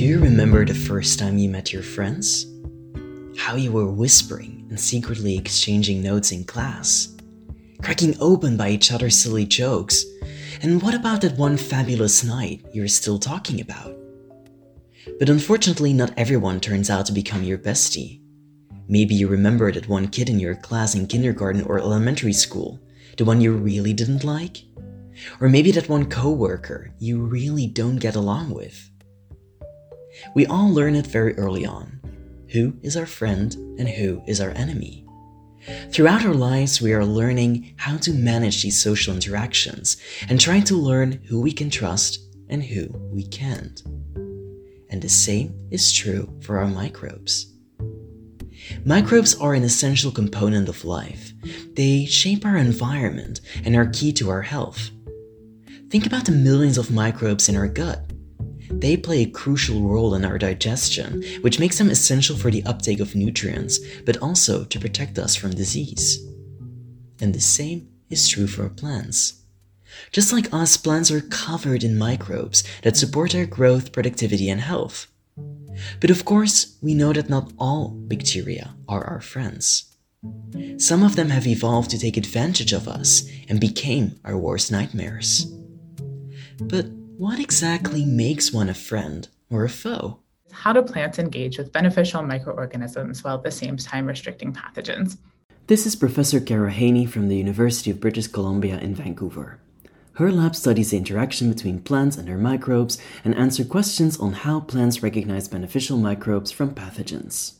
Do you remember the first time you met your friends? How you were whispering and secretly exchanging notes in class? Cracking open by each other's silly jokes? And what about that one fabulous night you're still talking about? But unfortunately, not everyone turns out to become your bestie. Maybe you remember that one kid in your class in kindergarten or elementary school, the one you really didn't like? Or maybe that one coworker you really don't get along with. We all learn it very early on who is our friend and who is our enemy. Throughout our lives, we are learning how to manage these social interactions and trying to learn who we can trust and who we can't. And the same is true for our microbes. Microbes are an essential component of life. They shape our environment and are key to our health. Think about the millions of microbes in our gut they play a crucial role in our digestion, which makes them essential for the uptake of nutrients, but also to protect us from disease. And the same is true for plants. Just like us, plants are covered in microbes that support our growth, productivity, and health. But of course, we know that not all bacteria are our friends. Some of them have evolved to take advantage of us and became our worst nightmares. But what exactly makes one a friend or a foe? How do plants engage with beneficial microorganisms while at the same time restricting pathogens? This is Professor Cara Haney from the University of British Columbia in Vancouver. Her lab studies the interaction between plants and their microbes and answer questions on how plants recognize beneficial microbes from pathogens.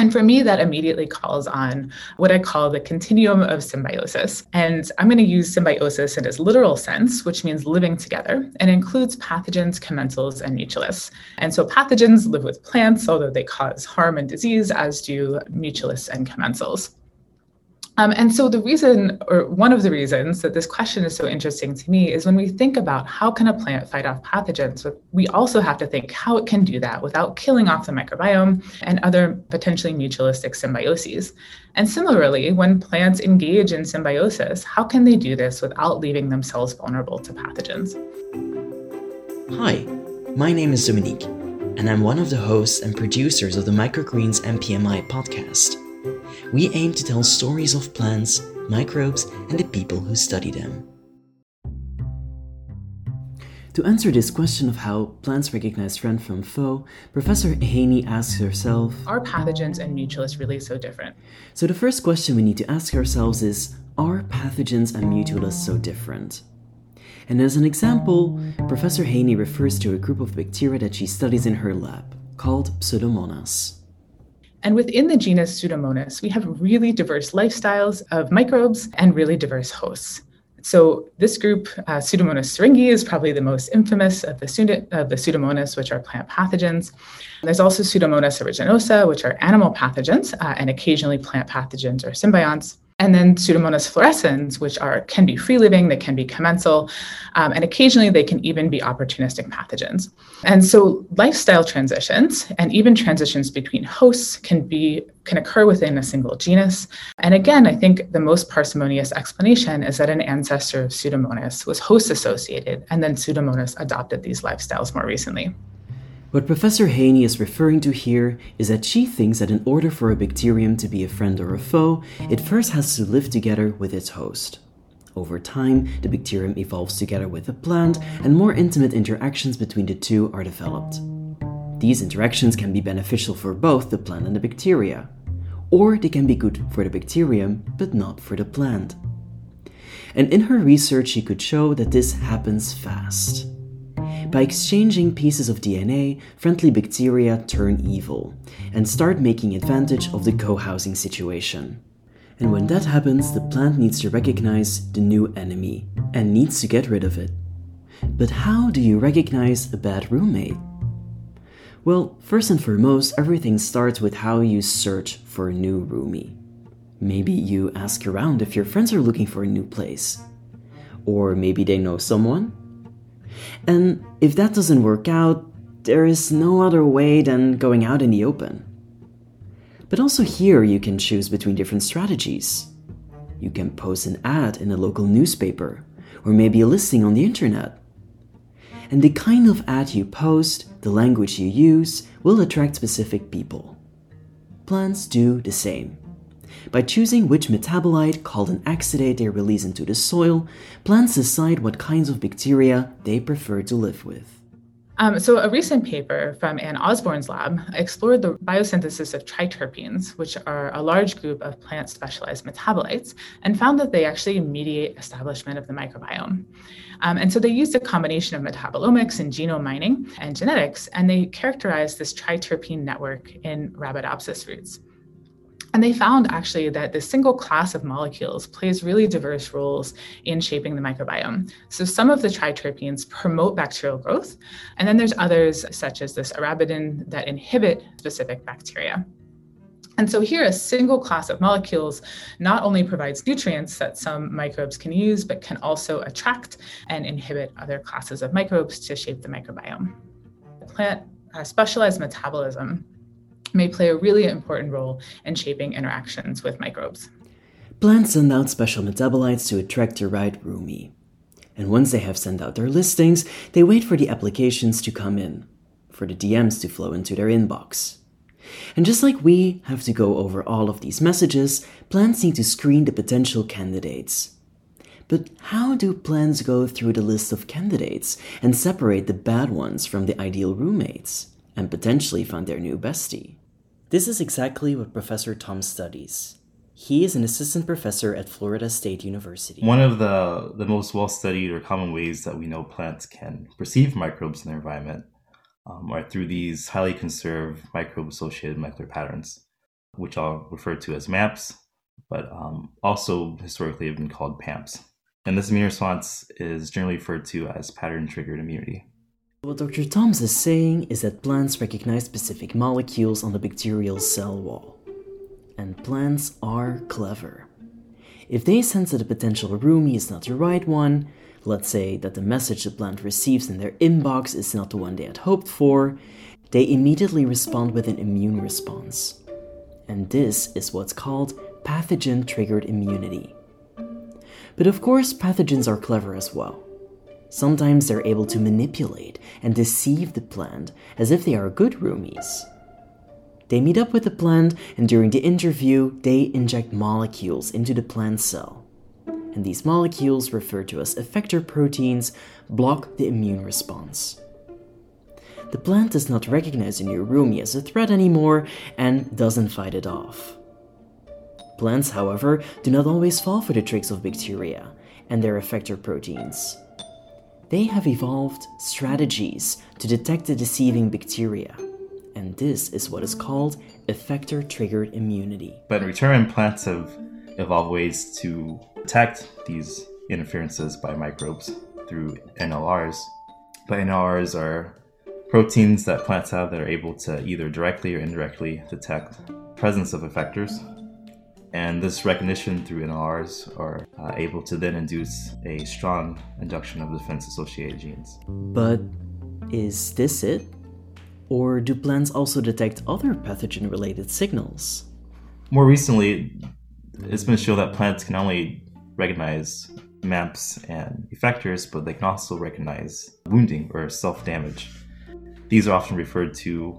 And for me, that immediately calls on what I call the continuum of symbiosis. And I'm going to use symbiosis in its literal sense, which means living together, and includes pathogens, commensals, and mutualists. And so pathogens live with plants, although they cause harm and disease, as do mutualists and commensals. Um, and so the reason, or one of the reasons that this question is so interesting to me is when we think about how can a plant fight off pathogens, we also have to think how it can do that without killing off the microbiome and other potentially mutualistic symbioses. And similarly, when plants engage in symbiosis, how can they do this without leaving themselves vulnerable to pathogens? Hi, my name is Dominique, and I'm one of the hosts and producers of the Microgreens MPMI podcast we aim to tell stories of plants, microbes, and the people who study them. To answer this question of how plants recognize friend from foe, Professor Haney asks herself Are pathogens and mutualists really so different? So, the first question we need to ask ourselves is Are pathogens and mutualists so different? And as an example, Professor Haney refers to a group of bacteria that she studies in her lab, called Pseudomonas. And within the genus Pseudomonas, we have really diverse lifestyles of microbes and really diverse hosts. So this group, uh, Pseudomonas syringae, is probably the most infamous of the, of the Pseudomonas, which are plant pathogens. There's also Pseudomonas aeruginosa, which are animal pathogens, uh, and occasionally plant pathogens or symbionts and then Pseudomonas fluorescens, which are can be free living, they can be commensal, um, and occasionally they can even be opportunistic pathogens. And so lifestyle transitions and even transitions between hosts can be can occur within a single genus. And again, I think the most parsimonious explanation is that an ancestor of Pseudomonas was host associated, and then Pseudomonas adopted these lifestyles more recently. What Professor Haney is referring to here is that she thinks that in order for a bacterium to be a friend or a foe, it first has to live together with its host. Over time, the bacterium evolves together with the plant, and more intimate interactions between the two are developed. These interactions can be beneficial for both the plant and the bacteria, or they can be good for the bacterium but not for the plant. And in her research, she could show that this happens fast. By exchanging pieces of DNA, friendly bacteria turn evil and start making advantage of the co housing situation. And when that happens, the plant needs to recognize the new enemy and needs to get rid of it. But how do you recognize a bad roommate? Well, first and foremost, everything starts with how you search for a new roomie. Maybe you ask around if your friends are looking for a new place. Or maybe they know someone and if that doesn't work out, there is no other way than going out in the open. But also here you can choose between different strategies. You can post an ad in a local newspaper, or maybe a listing on the internet. and the kind of ad you post, the language you use, will attract specific people. Plants do the same. By choosing which metabolite, called an exudate, they release into the soil, plants decide what kinds of bacteria they prefer to live with. Um, so, a recent paper from Anne Osbourn's lab explored the biosynthesis of triterpenes, which are a large group of plant specialized metabolites, and found that they actually mediate establishment of the microbiome. Um, and so, they used a combination of metabolomics and genome mining and genetics, and they characterized this triterpene network in Arabidopsis roots. And they found actually that this single class of molecules plays really diverse roles in shaping the microbiome. So some of the triterpenes promote bacterial growth, and then there's others such as this arabidin that inhibit specific bacteria. And so here, a single class of molecules not only provides nutrients that some microbes can use, but can also attract and inhibit other classes of microbes to shape the microbiome. The Plant uh, specialized metabolism may play a really important role in shaping interactions with microbes. Plants send out special metabolites to attract the right roomie. And once they have sent out their listings, they wait for the applications to come in, for the DMs to flow into their inbox. And just like we have to go over all of these messages, plants need to screen the potential candidates. But how do plants go through the list of candidates and separate the bad ones from the ideal roommates, and potentially find their new bestie? This is exactly what Professor Thoms studies. He is an assistant professor at Florida State University. One of the, the most well studied or common ways that we know plants can perceive microbes in their environment um, are through these highly conserved microbe associated molecular patterns, which I'll refer to as MAMPs, but um, also historically have been called PAMPs. And this immune response is generally referred to as pattern triggered immunity. What Dr. Thoms is saying is that plants recognize specific molecules on the bacterial cell wall. And plants are clever. If they sense that a potential roomie is not the right one, let's say that the message the plant receives in their inbox is not the one they had hoped for, they immediately respond with an immune response. And this is what's called pathogen triggered immunity. But of course, pathogens are clever as well. Sometimes they're able to manipulate and deceive the plant as if they are good roomies. They meet up with the plant, and during the interview, they inject molecules into the plant cell. And these molecules, referred to as effector proteins, block the immune response. The plant does not recognize a new roomie as a threat anymore and doesn't fight it off. Plants, however, do not always fall for the tricks of bacteria and their effector proteins they have evolved strategies to detect the deceiving bacteria. And this is what is called effector triggered immunity. But in return, plants have evolved ways to detect these interferences by microbes through NLRs. But NLRs are proteins that plants have that are able to either directly or indirectly detect presence of effectors and this recognition through NLRs are uh, able to then induce a strong induction of defense associated genes. But is this it? Or do plants also detect other pathogen related signals? More recently, it's been shown that plants can only recognize MAMPs and effectors, but they can also recognize wounding or self damage. These are often referred to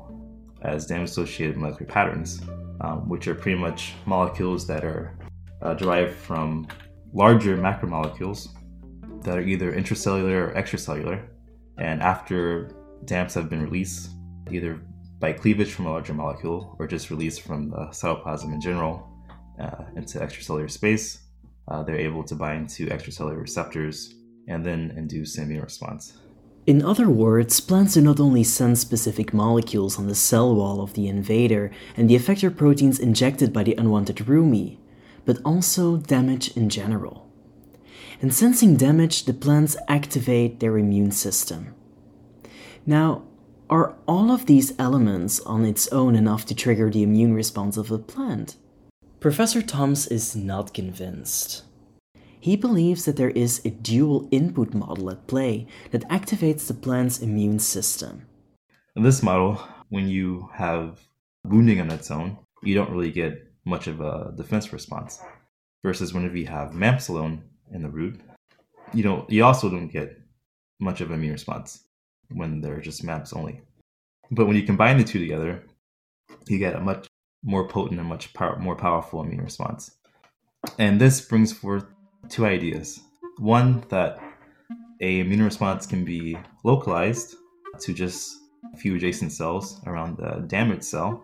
as damage associated molecular patterns um, which are pretty much molecules that are uh, derived from larger macromolecules that are either intracellular or extracellular. And after DAMPs have been released, either by cleavage from a larger molecule or just released from the cytoplasm in general uh, into extracellular space, uh, they're able to bind to extracellular receptors and then induce immune response. In other words, plants do not only send specific molecules on the cell wall of the invader and the effector proteins injected by the unwanted roomie, but also damage in general. In sensing damage, the plants activate their immune system. Now, are all of these elements on its own enough to trigger the immune response of a plant? Professor Thoms is not convinced. He believes that there is a dual input model at play that activates the plant's immune system. In this model, when you have wounding on its own, you don't really get much of a defense response. Versus whenever you have MAMPs alone in the root, you don't you also don't get much of an immune response. when they're just MAMPs only. But when you combine the two together, you get a much more potent and much power, more powerful immune response. And this brings forth two ideas. One, that a immune response can be localized to just a few adjacent cells around the damaged cell,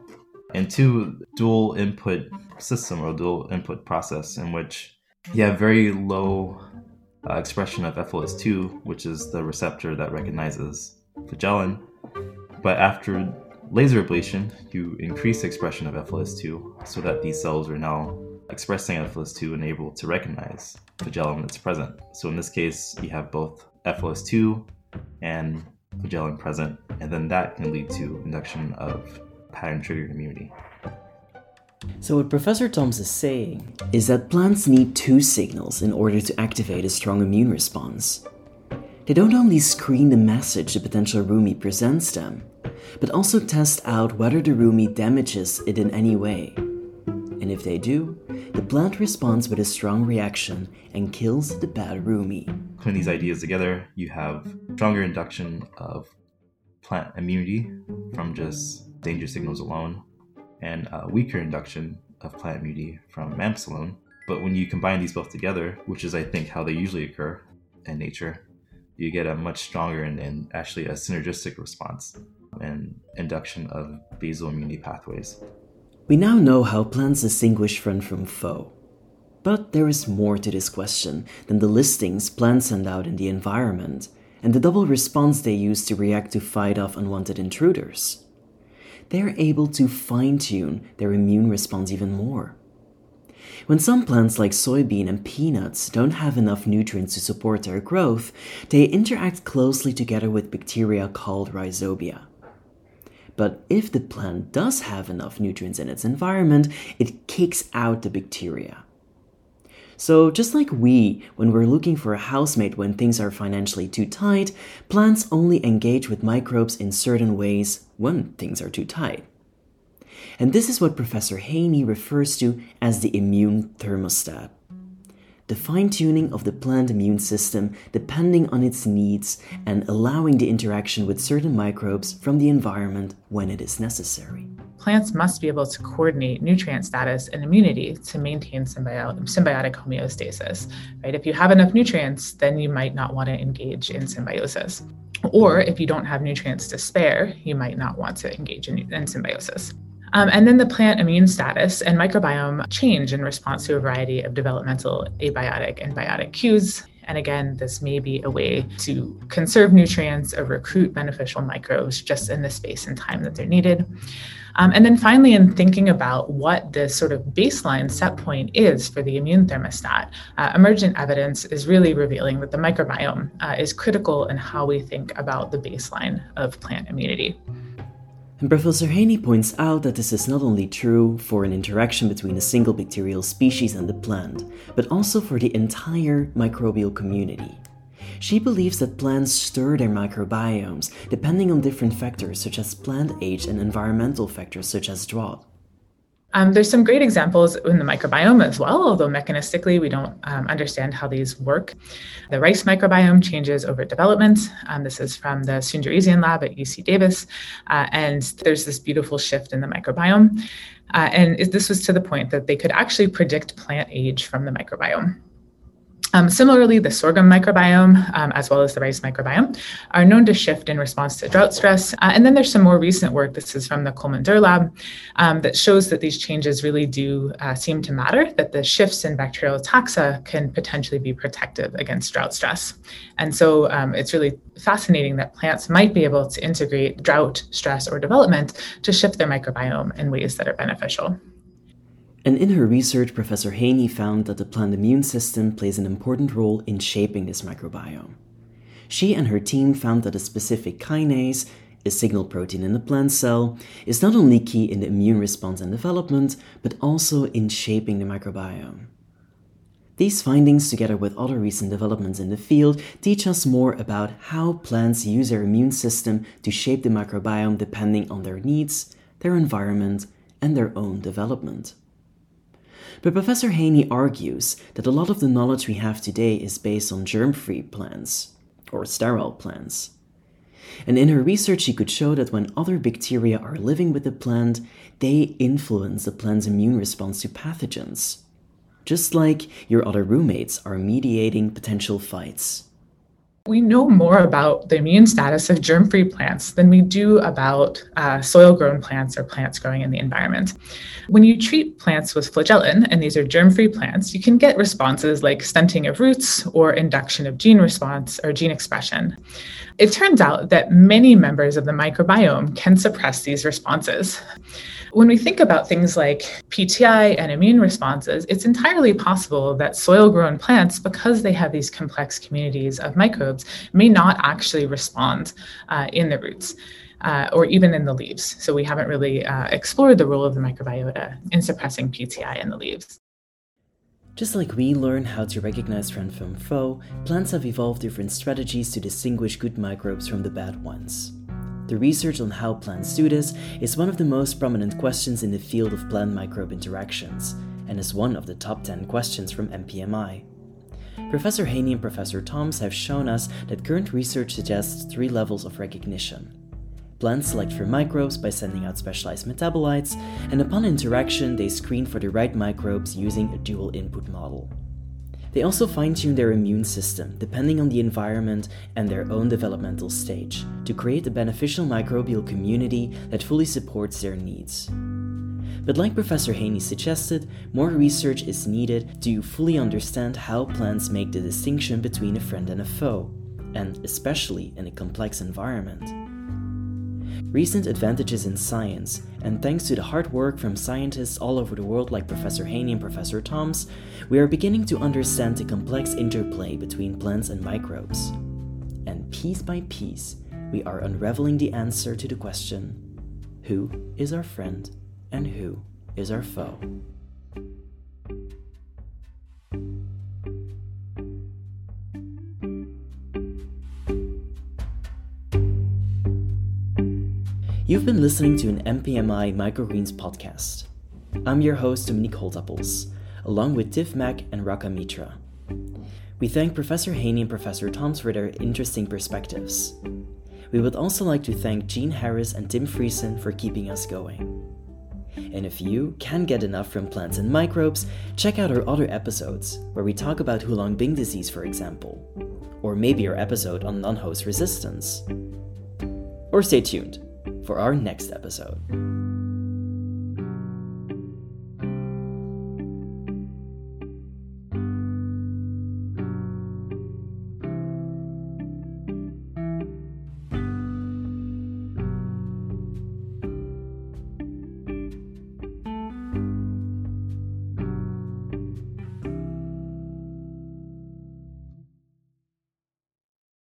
and two, dual input system or dual input process in which you have very low uh, expression of FLS2, which is the receptor that recognizes flagellin, but after laser ablation, you increase expression of FLS2 so that these cells are now expressing FLS 2 and able to recognize flagellin that's present. So in this case, you have both FLS 2 and flagellin present, and then that can lead to induction of pattern triggered immunity. So, what Professor Thoms is saying is that plants need two signals in order to activate a strong immune response. They don't only screen the message the potential roomie presents them, but also test out whether the roomie damages it in any way. And if they do, the plant responds with a strong reaction and kills the bad roomie. Putting these ideas together, you have stronger induction of plant immunity from just danger signals alone, and a weaker induction of plant immunity from MAMPs alone. But when you combine these both together, which is I think how they usually occur in nature, you get a much stronger and, and actually a synergistic response and induction of basal immunity pathways. We now know how plants distinguish friend from foe. But there is more to this question than the listings plants send out in the environment and the double response they use to react to fight off unwanted intruders. They are able to fine tune their immune response even more. When some plants like soybean and peanuts don't have enough nutrients to support their growth, they interact closely together with bacteria called rhizobia. But if the plant does have enough nutrients in its environment, it kicks out the bacteria. So, just like we, when we're looking for a housemate when things are financially too tight, plants only engage with microbes in certain ways when things are too tight. And this is what Professor Haney refers to as the immune thermostat the fine tuning of the plant immune system depending on its needs and allowing the interaction with certain microbes from the environment when it is necessary. Plants must be able to coordinate nutrient status and immunity to maintain symbio- symbiotic homeostasis. Right? If you have enough nutrients, then you might not want to engage in symbiosis. Or if you don't have nutrients to spare, you might not want to engage in, in symbiosis. Um, and then the plant immune status and microbiome change in response to a variety of developmental abiotic and biotic cues. And again, this may be a way to conserve nutrients or recruit beneficial microbes just in the space and time that they're needed. Um, and then finally, in thinking about what this sort of baseline set point is for the immune thermostat, uh, emergent evidence is really revealing that the microbiome uh, is critical in how we think about the baseline of plant immunity. And Professor Haney points out that this is not only true for an interaction between a single bacterial species and the plant, but also for the entire microbial community. She believes that plants stir their microbiomes depending on different factors such as plant age and environmental factors such as drought. Um, there's some great examples in the microbiome as well, although mechanistically we don't um, understand how these work. The rice microbiome changes over development. Um, this is from the Sundaresan lab at UC Davis. Uh, and there's this beautiful shift in the microbiome. Uh, and this was to the point that they could actually predict plant age from the microbiome. Um, similarly, the sorghum microbiome, um, as well as the rice microbiome, are known to shift in response to drought stress. Uh, and then there's some more recent work, this is from the Coleman-Derr lab, um, that shows that these changes really do uh, seem to matter, that the shifts in bacterial taxa can potentially be protective against drought stress. And so um, it's really fascinating that plants might be able to integrate drought, stress, or development to shift their microbiome in ways that are beneficial. And in her research, Professor Haney found that the plant immune system plays an important role in shaping this microbiome. She and her team found that a specific kinase, a signal protein in the plant cell, is not only key in the immune response and development, but also in shaping the microbiome. These findings, together with other recent developments in the field, teach us more about how plants use their immune system to shape the microbiome depending on their needs, their environment, and their own development. But Professor Haney argues that a lot of the knowledge we have today is based on germ free plants, or sterile plants. And in her research, she could show that when other bacteria are living with the plant, they influence the plant's immune response to pathogens. Just like your other roommates are mediating potential fights. We know more about the immune status of germ free plants than we do about uh, soil grown plants or plants growing in the environment. When you treat plants with flagellin, and these are germ free plants, you can get responses like stunting of roots or induction of gene response or gene expression. It turns out that many members of the microbiome can suppress these responses. When we think about things like PTI and immune responses, it's entirely possible that soil grown plants, because they have these complex communities of microbes, may not actually respond uh, in the roots. Uh, or even in the leaves. So we haven't really uh, explored the role of the microbiota in suppressing PTI in the leaves. Just like we learn how to recognize friend from foe, plants have evolved different strategies to distinguish good microbes from the bad ones. The research on how plants do this is one of the most prominent questions in the field of plant microbe interactions, and is one of the top 10 questions from MPMI. Professor Haney and Professor Thoms have shown us that current research suggests three levels of recognition Plants select for microbes by sending out specialized metabolites, and upon interaction, they screen for the right microbes using a dual input model. They also fine tune their immune system depending on the environment and their own developmental stage to create a beneficial microbial community that fully supports their needs. But like Professor Haney suggested, more research is needed to fully understand how plants make the distinction between a friend and a foe, and especially in a complex environment. Recent advantages in science, and thanks to the hard work from scientists all over the world like Professor Haney and Professor Thoms, we are beginning to understand the complex interplay between plants and microbes. And piece by piece, we are unraveling the answer to the question who is our friend and who is our foe? You've been listening to an MPMI Microgreens podcast. I'm your host, Dominique Holtappels, along with Tiff Mack and Raka Mitra. We thank Professor Haney and Professor Thoms for their interesting perspectives. We would also like to thank Jeanne Harris and Tim Friesen for keeping us going. And if you can't get enough from plants and microbes, check out our other episodes, where we talk about Huanglongbing disease, for example, or maybe our episode on non host resistance. Or stay tuned for our next episode.